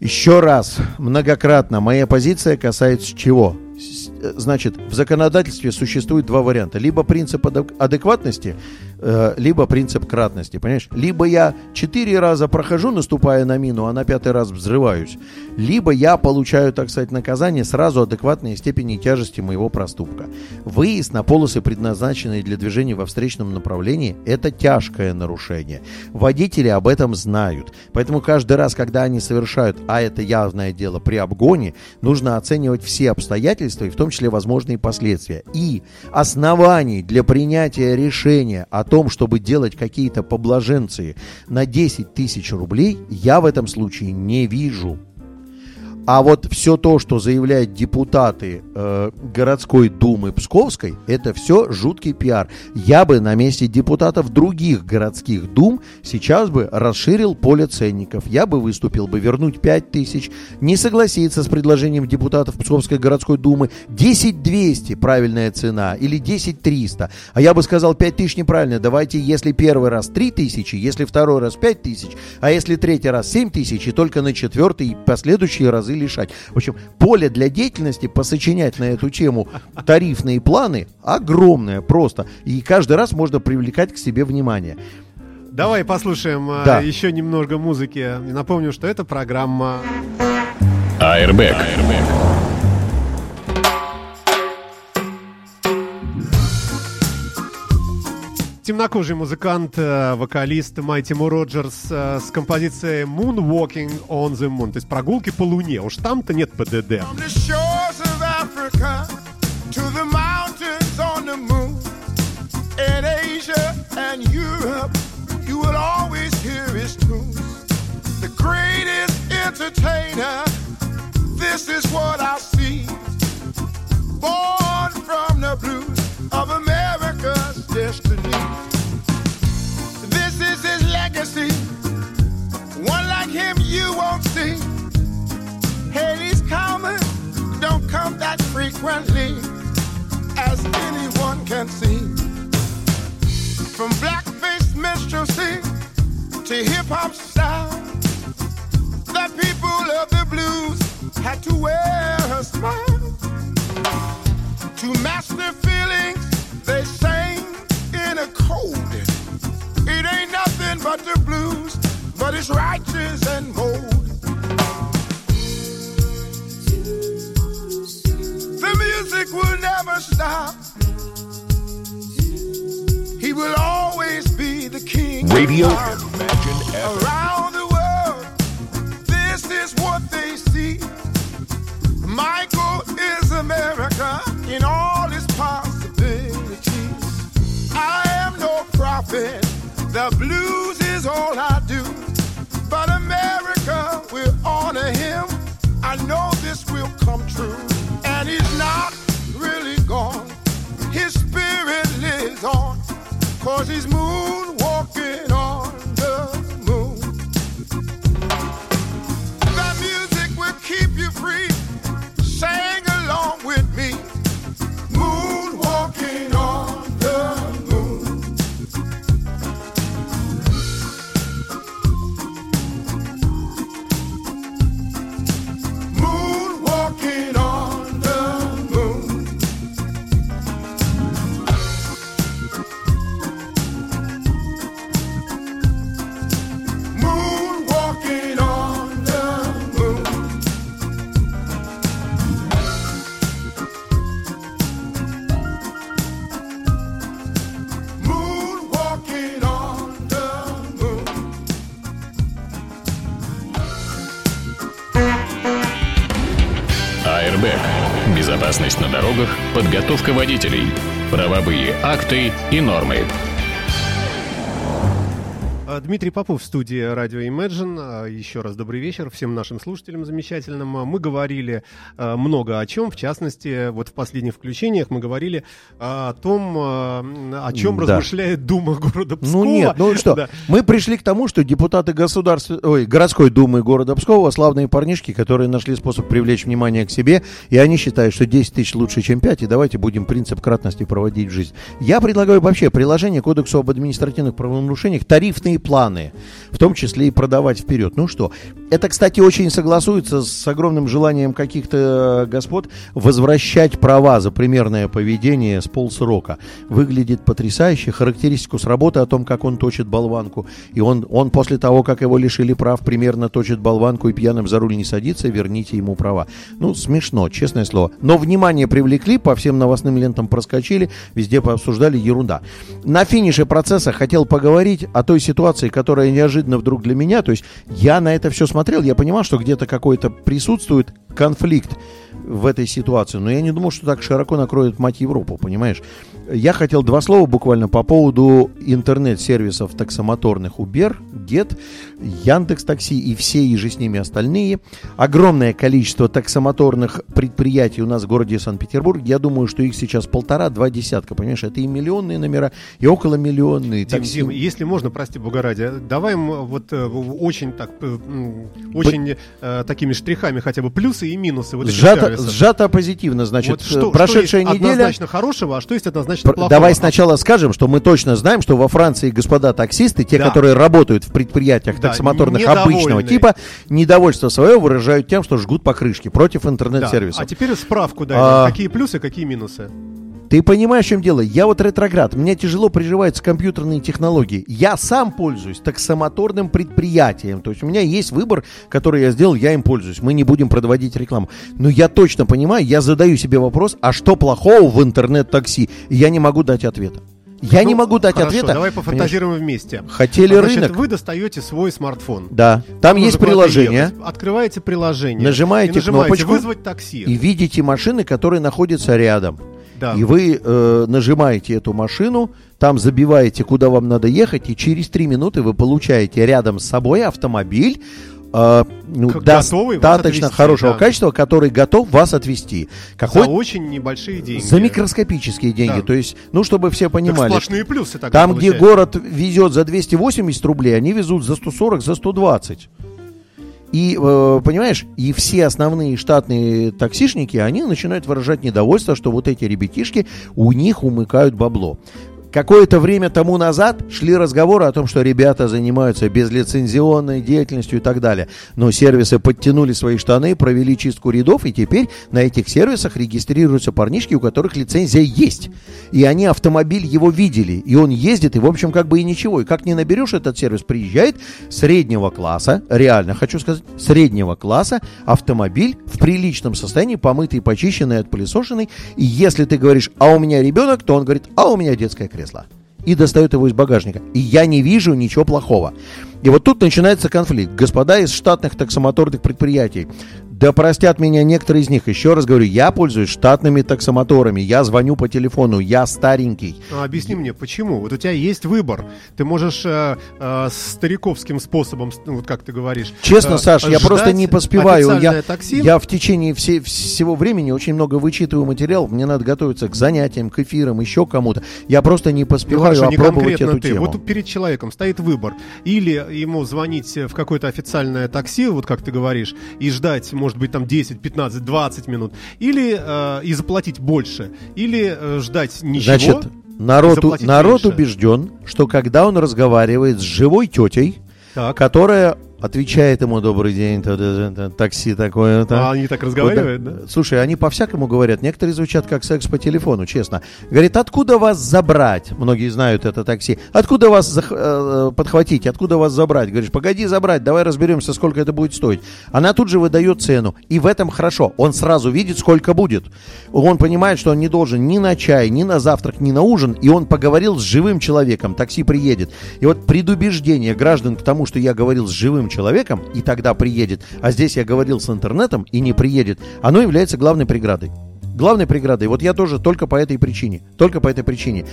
Еще раз, многократно, моя позиция касается чего? Э, Значит, в законодательстве существует два варианта. Либо принцип адек- адекватности, либо принцип кратности, понимаешь? Либо я четыре раза прохожу, наступая на мину, а на пятый раз взрываюсь, либо я получаю, так сказать, наказание сразу адекватной степени тяжести моего проступка. Выезд на полосы, предназначенные для движения во встречном направлении, это тяжкое нарушение. Водители об этом знают. Поэтому каждый раз, когда они совершают, а это явное дело, при обгоне, нужно оценивать все обстоятельства, и в том числе возможные последствия. И оснований для принятия решения о том, чтобы делать какие-то поблаженцы на 10 тысяч рублей, я в этом случае не вижу. А вот все то, что заявляют депутаты э, городской думы Псковской, это все жуткий пиар. Я бы на месте депутатов других городских дум сейчас бы расширил поле ценников. Я бы выступил бы вернуть 5 тысяч, не согласиться с предложением депутатов Псковской городской думы 10 200 правильная цена или 10 300. А я бы сказал 5 тысяч неправильно. Давайте, если первый раз 3 тысячи, если второй раз 5 тысяч, а если третий раз 7 тысяч, и только на четвертый и последующие разы лишать. В общем, поле для деятельности посочинять на эту тему тарифные планы огромное просто. И каждый раз можно привлекать к себе внимание. Давай послушаем э, Да. еще немного музыки. Напомню, что это программа Airbag. Темнокожий музыкант, э, вокалист Майти Мо Роджерс э, с композицией Moonwalking on the Moon, то есть прогулки по Луне. Уж там-то нет ПДД. Born from the blues of destiny. This is his legacy. One like him you won't see. Hey, he's coming, don't come that frequently, as anyone can see. From black-faced minstrelsy to hip-hop style, the people of the blues had to wear a smile. To match their feelings, they sang in a code. It ain't nothing but the blues, but it's righteous and bold. The music will never stop. He will always be the king. Radio Imagine. Around the world, this is what they see. Michael is America in all its possibilities. The blues is all I do. But America will honor him. I know this will come true. And he's not really gone. His spirit lives on. Cause he's moonwalking on дорогах, подготовка водителей, правовые акты и нормы. А, Дмитрий Попов в студии радио Imagine. А, Еще раз добрый вечер всем нашим слушателям замечательным. А, Мы говорили много о чем, в частности, вот в последних включениях мы говорили о том, о чем Да. размышляет Дума города Пскова. Ну нет, ну что, Да. мы пришли к тому, что депутаты государств... Ой, городской думы города Пскова славные парнишки, которые нашли способ привлечь внимание к себе, и они считают, что 10 тысяч лучше, чем 5, и давайте будем принцип кратности проводить в жизнь. Я предлагаю вообще приложение Кодексу об административных правонарушениях тарифные планы, в том числе и продавать вперед. Ну что, это, кстати, очень согласуется с огромным желанием каких-то э, господ возвращать права за примерное поведение с полсрока. Выглядит потрясающе. Характеристику с работы о том, как он точит болванку. И он, он после того, как его лишили прав, примерно точит болванку и пьяным за руль не садится, верните ему права. Ну, смешно, честное слово. Но внимание привлекли, по всем новостным лентам проскочили, везде пообсуждали ерунда. На финише процесса хотел поговорить о той ситуации, которая неожиданно вдруг для меня, то есть я на это все смотрел, я понимал, что где-то какой-то присутствует конфликт в этой ситуации, но я не думал, что так широко накроет мать Европу, понимаешь? Я хотел два слова буквально по поводу интернет-сервисов таксомоторных Uber, Get, Яндекс Такси и все и же с ними остальные. Огромное количество таксомоторных предприятий у нас в городе Санкт-Петербург. Я думаю, что их сейчас полтора-два десятка, понимаешь? Это и миллионные номера, и около миллионные. Дим, такси. Дим, если можно, прости бога ради, давай м, вот э, очень так, э, очень э, такими штрихами хотя бы плюсы и минусы вот Сжато, сжато позитивно, значит, Вот что, прошедшая что неделя... однозначно хорошего, а что есть однозначно Пр- плохого? Давай сначала скажем, что мы точно знаем, что во Франции господа таксисты, те, Да. которые работают в предприятиях Да, таксомоторных обычного типа, недовольство свое выражают тем, что жгут покрышки против Да. интернет-сервисов. А теперь справку дай, А. какие плюсы, какие минусы. Ты понимаешь, в чем дело? Я вот ретроград, мне тяжело приживаются компьютерные технологии. Я сам пользуюсь таксомоторным предприятием. То есть у меня есть выбор, который я сделал, я им пользуюсь. Мы не будем продавать рекламу. Но я точно понимаю, я задаю себе вопрос, а что плохого в интернет-такси? Я не могу дать ответа. Я не Ну, могу дать хорошо, ответа. Давай Понимаешь? пофантазируем вместе. Хотели Значит, рынок. вы достаете свой смартфон. Да, там есть приложение. ехать. Открываете приложение. Нажимаете нажимаете кнопочку. вызвать такси. И видите машины, которые находятся рядом. Да. И вы э, нажимаете эту машину, там забиваете, куда вам надо ехать, и через три минуты вы получаете рядом с собой автомобиль э, ну, готовый достаточно отвезти, хорошего да. качества, который готов вас отвезти. За Какой очень небольшие деньги. за микроскопические деньги. Да. То есть, ну, чтобы все Так понимали. сплошные плюсы тогда Там, где получается. город везет за 280 рублей, они везут за 140, за 120. И, э, понимаешь, и все основные штатные таксишники, они начинают выражать недовольство, что вот эти ребятишки, у них умыкают бабло. Какое-то время тому назад шли разговоры о том, что ребята занимаются безлицензионной деятельностью и так далее. Но сервисы подтянули свои штаны, провели чистку рядов, и теперь на этих сервисах регистрируются парнишки, у которых лицензия есть. И они автомобиль его видели, и он ездит, и в общем как бы и ничего. И как не наберешь этот сервис, приезжает среднего класса, реально хочу сказать, среднего класса автомобиль в приличном состоянии, помытый, почищенный, отпылесошенный. И если ты говоришь, а у меня ребенок, то он говорит, а у меня детское кресло. И достает его из багажника. И я не вижу ничего плохого. И вот тут начинается конфликт. Господа из штатных таксомоторных предприятий, да простят меня некоторые из них. Еще раз говорю, я пользуюсь штатными таксомоторами. Я звоню по телефону, я старенький. А, Объясни мне, почему? Вот у тебя есть выбор. Ты можешь э, э, стариковским способом, ну, вот как ты говоришь. Честно, э, Саш, я просто не поспеваю. Я, такси. я в течение все- всего времени очень много вычитываю материал. Мне надо готовиться к занятиям, к эфирам, еще кому-то. Я просто не Ну, поспеваю хорошо, не опробовать конкретно эту ты. тему. Вот перед человеком стоит выбор. Или ему звонить в какое-то официальное такси, вот как ты говоришь, и ждать, может быть, там 10, 15, 20 минут. Или э, и заплатить больше. Или э, ждать ничего. Значит, народ, народ меньше. убежден, что когда он разговаривает с живой тетей, Так. которая отвечает ему добрый день, такси такое-то. А они так разговаривают, да? Слушай, они по-всякому говорят. Некоторые звучат как секс по телефону, честно. Говорит, откуда вас забрать? Многие знают это такси. Откуда вас зах- э, подхватить? Откуда вас забрать? Говоришь, погоди забрать, давай разберемся, сколько это будет стоить. Она тут же выдает цену. И в этом хорошо. Он сразу видит, сколько будет. Он понимает, что он не должен ни на чай, ни на завтрак, ни на ужин. И он поговорил с живым человеком. Такси приедет. И вот предубеждение граждан к тому, что я говорил с живым человеком, и тогда приедет, а здесь я говорил с интернетом и не приедет, оно является главной преградой. Главной преградой. Вот я тоже только по этой причине. Только по этой причине.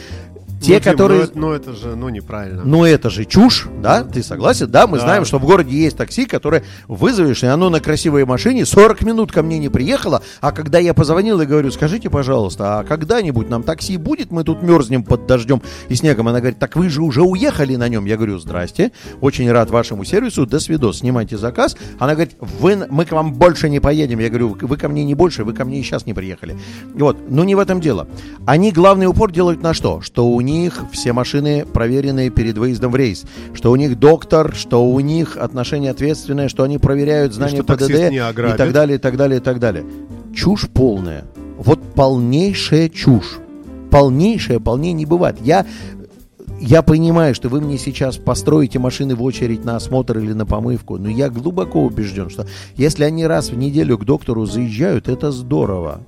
Те, Ну, которые... Ну, это, ну, это же, ну, неправильно. Ну это же чушь, да? Ты согласен? Да, мы Да. знаем, что в городе есть такси, которое вызовешь, и оно на красивой машине 40 минут ко мне не приехало, а когда я позвонил и говорю, скажите, пожалуйста, а когда-нибудь нам такси будет, мы тут мерзнем под дождем и снегом? Она говорит, так вы же уже уехали на нем. Я говорю, здрасте, очень рад вашему сервису, до свидос, снимайте заказ. Она говорит, вы, мы к вам больше не поедем. Я говорю, вы ко мне не больше, вы ко мне и сейчас не приехали. Вот, но не в этом дело. Они главный упор делают на что? Что у них все машины проверенные перед выездом в рейс, что у них доктор, что у них отношение ответственное, что они проверяют знания ПДД и так далее, и так далее, и так далее. Чушь полная. Вот полнейшая чушь. Полнейшая, полнее не бывает. Я я понимаю, что вы мне сейчас построите машины в очередь на осмотр или на помывку, но я глубоко убежден, что если они раз в неделю к доктору заезжают, это здорово.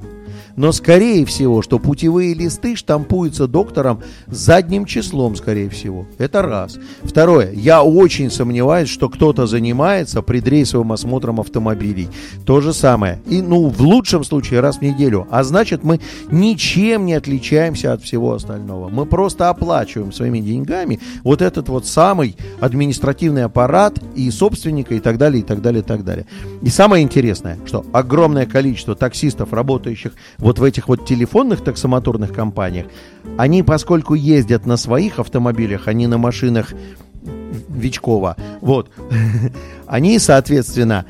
Но скорее всего, что путевые листы штампуются доктором задним числом, скорее всего. Это раз. Второе. Я очень сомневаюсь, что кто-то занимается предрейсовым осмотром автомобилей. То же самое. И, ну, в лучшем случае раз в неделю. А значит, мы ничем не отличаемся от всего остального. Мы просто оплачиваем своими деньгами вот этот вот самый административный аппарат и собственника и так далее, и так далее, и так далее. И самое интересное, что огромное количество таксистов, работающих вот в этих вот телефонных таксомоторных компаниях, они, поскольку ездят на своих автомобилях, а не на машинах Вичкова, вот, они, соответственно,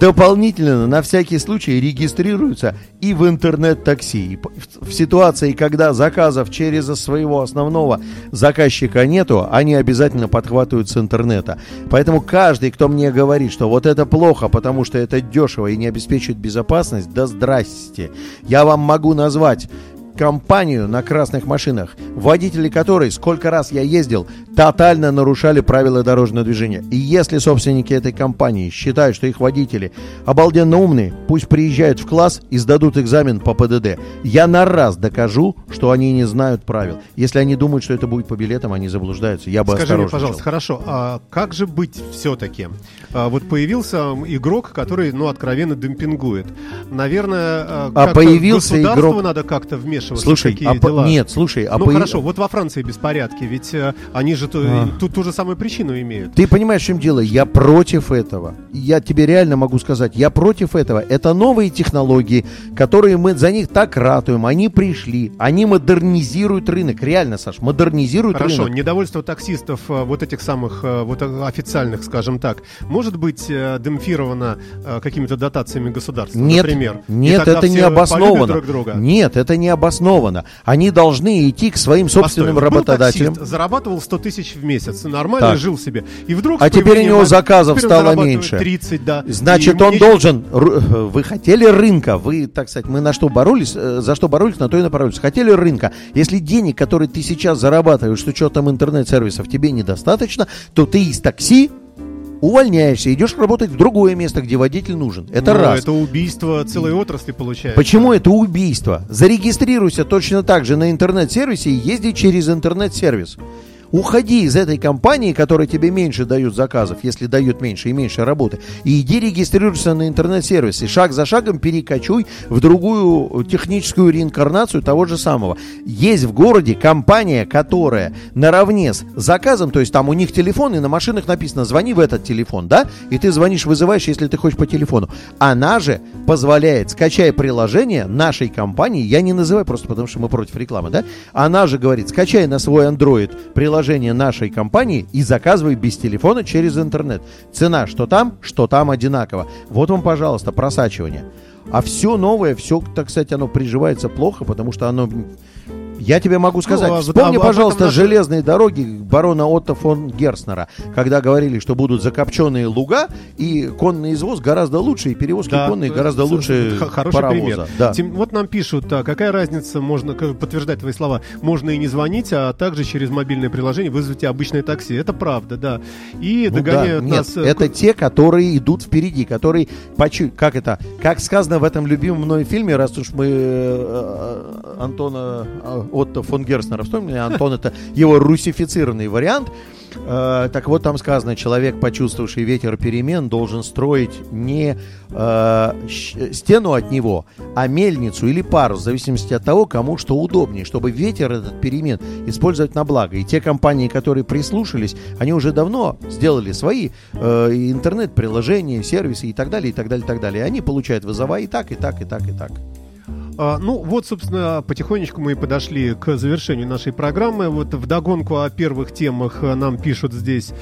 дополнительно на всякий случай регистрируются и в интернет-такси. В ситуации, когда заказов через своего основного заказчика нету, они обязательно подхватывают с интернета. Поэтому каждый, кто мне говорит, что вот это плохо, потому что это дешево и не обеспечивает безопасность, да здрасте. Я вам могу назвать компанию на красных машинах, водители которой, сколько раз я ездил, тотально нарушали правила дорожного движения. И если собственники этой компании считают, что их водители обалденно умные, пусть приезжают в класс и сдадут экзамен по ПДД. Я на раз докажу, что они не знают правил. Если они думают, что это будет по билетам, они заблуждаются. Я бы Скажи мне, пожалуйста, хорошо, а как же быть все-таки? А, вот появился игрок, который, ну, откровенно демпингует. Наверное, а, А появился государству игрок- надо как-то вмешиваться Слушай, в такие а по- дела. нет, слушай, а ну по- хорошо, вот во Франции беспорядки, ведь э, они же ту, А. тут ту же самую причину имеют. Ты понимаешь, в чем дело? Я против этого. Я тебе реально могу сказать, я против этого. Это новые технологии, которые мы за них так ратуем. Они пришли, они модернизируют рынок. Реально, Саш, модернизируют Хорошо, рынок. недовольство таксистов э, вот этих самых э, вот официальных, скажем так, может быть э, демпфировано какими-то дотациями государства, Нет, например? Нет, это не обосновано. друг друга? Нет, это не обосновано. Они должны идти к своим собственным Постой, был работодателям. таксист, зарабатывал 100 тысяч в месяц, нормально Так. жил себе. И вдруг А теперь у него заказов стало меньше. 30, да. Значит, он нечего- должен... ру- Вы хотели рынка, вы, так сказать, мы на что боролись, э, за что боролись, на то и направились. Хотели рынка. Если денег, которые ты сейчас зарабатываешь с учетом интернет-сервисов, тебе недостаточно, то ты из такси увольняешься, идешь работать в другое место, где водитель нужен. Это Ну, раз. Это убийство целой отрасли получается. Почему это убийство? Зарегистрируйся точно так же на интернет-сервисе и езди через интернет-сервис. Уходи из этой компании, которая тебе меньше дают заказов, если дают меньше и меньше работы, и иди регистрируйся на интернет-сервис. И шаг за шагом перекочуй в другую техническую реинкарнацию того же самого. Есть в городе компания, которая наравне с заказом, то есть там у них телефон, и на машинах написано «звони в этот телефон», да? И ты звонишь, вызываешь, если ты хочешь по телефону. Она же позволяет, скачай приложение нашей компании, я не называю просто потому, что мы против рекламы, да? Она же говорит, скачай на свой Android приложение нашей компании и заказывай без телефона через интернет. Цена что там, что там одинаково. Вот вам, пожалуйста, просачивание. А все новое, все, так сказать, оно приживается плохо, потому что оно... Я тебе могу сказать, а вот вспомни, об пожалуйста, этом железные дороги барона Отто фон Герснера, когда говорили, что будут закопченные луга, и конный извоз гораздо лучше, и перевозки Да, конные э, гораздо лучше х- хороший паровоза. пример. Да. Тем- вот нам пишут, а, какая разница, можно подтверждать твои слова, можно и не звонить, а также через мобильное приложение вызвать обычное такси. Это правда, да. И Ну да, догоняют нет, нас. э, это те, которые идут впереди, которые почу... как это, как сказано в этом любимом мной фильме, раз уж мы э, э, Антона э, Отто фон Герснера вспомнили, Антон это его русифицированный вариант. Э, так вот там сказано, человек, почувствовавший ветер перемен, должен строить не э, стену от него, а мельницу или парус, в зависимости от того, кому что удобнее, чтобы ветер этот перемен использовать на благо. И те компании, которые прислушались, они уже давно сделали свои э, интернет-приложения, сервисы и так далее, и так далее, и так далее. И они получают вызова и так, и так, и так, и так. А, ну, вот, собственно, потихонечку мы и подошли к завершению нашей программы. Вот в догонку о первых темах э, нам пишут здесь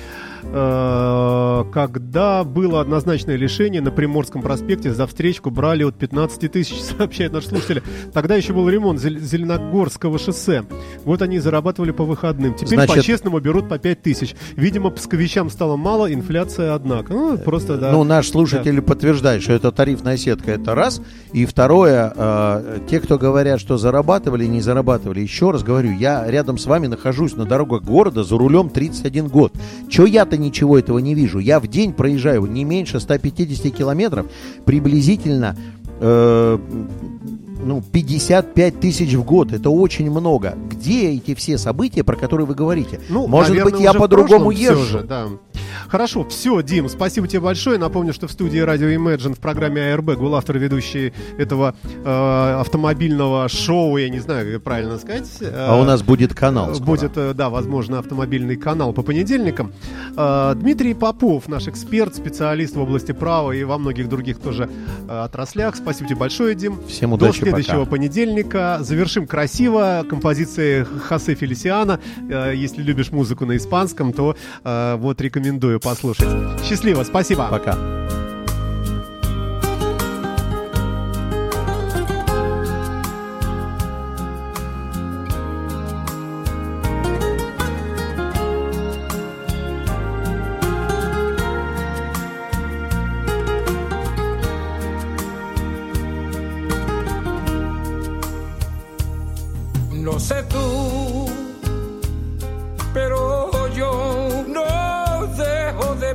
э, когда было однозначное решение на Приморском проспекте за встречку брали от 15 тысяч, сообщает наш слушатель. Тогда еще был ремонт Зел- Зеленогорского шоссе. Вот они зарабатывали по выходным. Теперь Значит- по-честному берут по 5 тысяч. Видимо, псковичам стало мало, инфляция однако. Ну, просто, да. Ну, наш слушатель подтверждает, что это тарифная сетка, это раз. И второе, э, те, кто говорят, что зарабатывали, не зарабатывали, еще раз говорю, я рядом с вами нахожусь на дорогах города за рулем 31 год. Че я-то ничего этого не вижу? Я в день проезжаю не меньше 150 километров, приблизительно э, ну, 55 тысяч в год. Это очень много. Где эти все события, про которые вы говорите? Ну, Может наверное, быть, я по-другому езжу. же, да. Хорошо, все, Дим, спасибо тебе большое. Напомню, что в студии радио Imagine в программе АРБ был автор ведущий этого э, автомобильного шоу, я не знаю, как правильно сказать. А у нас будет канал. скоро. Будет, э, да, возможно, автомобильный канал по понедельникам. Э, Дмитрий Попов, наш эксперт, специалист в области права и во многих других тоже э, отраслях. Спасибо тебе большое, Дим. Всем До удачи, следующего пока. понедельника. Завершим красиво композицией Хосе Фелисиана. Э, Если любишь музыку на испанском, то э, вот рекомендую послушать. Счастливо, спасибо. Пока.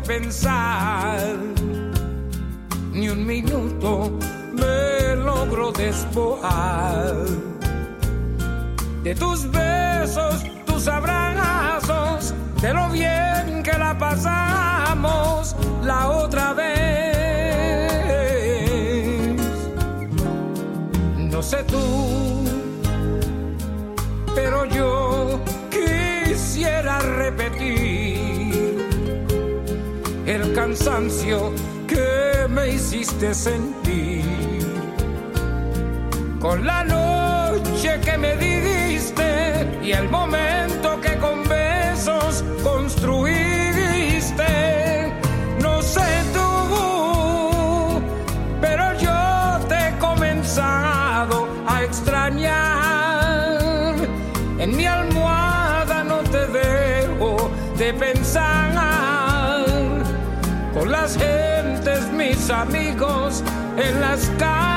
Pensar. Ni un minuto me logro despojar de tus besos, tus abrazos, de lo bien que la pasamos la otra vez. No sé tú pero yo cansancio que me hiciste sentir. Con la noche que me diste y el momento que amigos, en las calles,